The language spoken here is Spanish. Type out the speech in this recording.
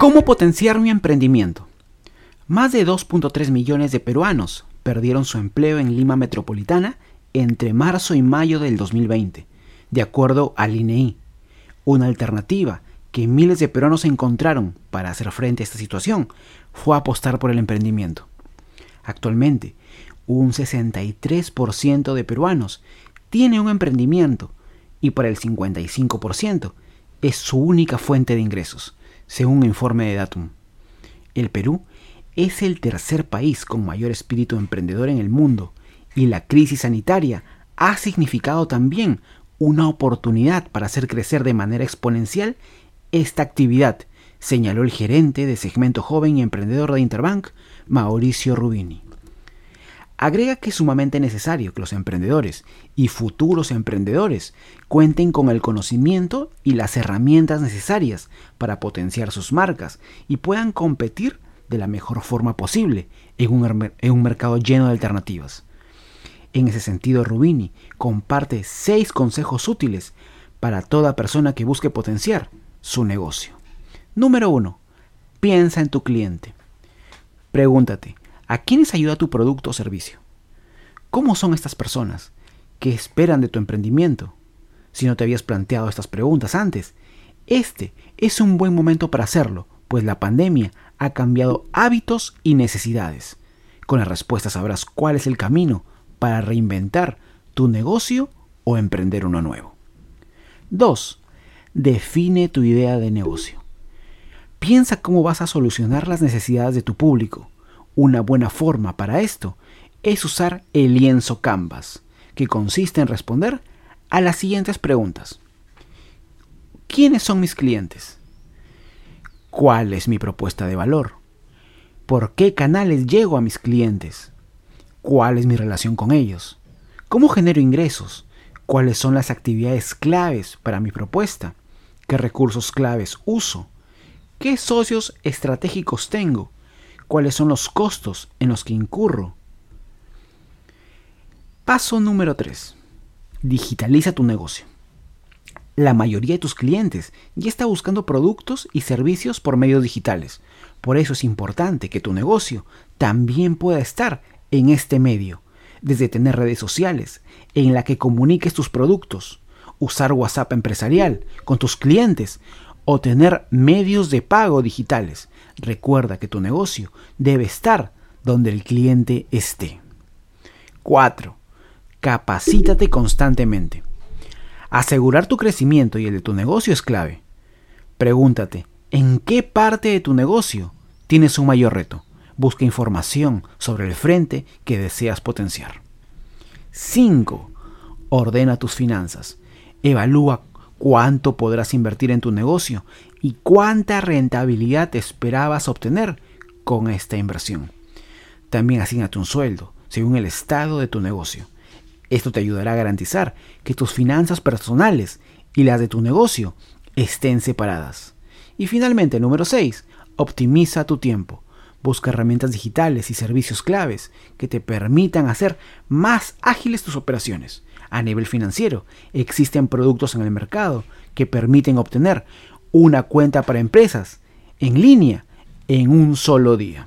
¿Cómo potenciar mi emprendimiento? Más de 2.3 millones de peruanos perdieron su empleo en Lima Metropolitana entre marzo y mayo del 2020, de acuerdo al INEI. E Una alternativa que miles de peruanos encontraron para hacer frente a esta situación fue apostar por el emprendimiento. Actualmente, un 63% de peruanos tiene un emprendimiento y para el 55% es su única fuente de ingresos según un informe de Datum. El Perú es el tercer país con mayor espíritu emprendedor en el mundo y la crisis sanitaria ha significado también una oportunidad para hacer crecer de manera exponencial esta actividad, señaló el gerente de segmento joven y emprendedor de Interbank, Mauricio Rubini. Agrega que es sumamente necesario que los emprendedores y futuros emprendedores cuenten con el conocimiento y las herramientas necesarias para potenciar sus marcas y puedan competir de la mejor forma posible en un, mercado lleno de alternativas. En ese sentido, Rubini comparte seis consejos útiles para toda persona que busque potenciar su negocio. Número 1. Piensa en tu cliente. Pregúntate, ¿A quiénes ayuda tu producto o servicio? ¿Cómo son estas personas? ¿Qué esperan de tu emprendimiento? Si no te habías planteado estas preguntas antes, este es un buen momento para hacerlo, pues la pandemia ha cambiado hábitos y necesidades. Con las respuestas sabrás cuál es el camino para reinventar tu negocio o emprender uno nuevo. 2. Define tu idea de negocio. Piensa cómo vas a solucionar las necesidades de tu público una buena forma para esto es usar el lienzo Canvas, que consiste en responder a las siguientes preguntas. ¿Quiénes son mis clientes? ¿Cuál es mi propuesta de valor? ¿Por qué canales llego a mis clientes? ¿Cuál es mi relación con ellos? ¿Cómo genero ingresos? ¿Cuáles son las actividades claves para mi propuesta? ¿Qué recursos claves uso? ¿Qué socios estratégicos tengo? Cuáles son los costos en los que incurro. Paso número 3. Digitaliza tu negocio. La mayoría de tus clientes ya está buscando productos y servicios por medios digitales. Por eso es importante que tu negocio también pueda estar en este medio, desde tener redes sociales en la que comuniques tus productos, usar WhatsApp empresarial con tus clientes o tener medios de pago digitales Recuerda que tu negocio debe estar donde el cliente esté. 4. Capacítate constantemente. Asegurar tu crecimiento y el de tu negocio es clave. Pregúntate, ¿en qué parte de tu negocio tienes un mayor reto? Busca información sobre el frente que deseas potenciar. 5. Ordena tus finanzas. Evalúa cuánto podrás invertir en tu negocio y cuánta rentabilidad esperabas obtener con esta inversión. También asignate un sueldo según el estado de tu negocio. Esto te ayudará a garantizar que tus finanzas personales y las de tu negocio estén separadas. Y finalmente, número 6, optimiza tu tiempo. Busca herramientas digitales y servicios claves que te permitan hacer más ágiles tus operaciones. A nivel financiero, existen productos en el mercado que permiten obtener una cuenta para empresas en línea en un solo día.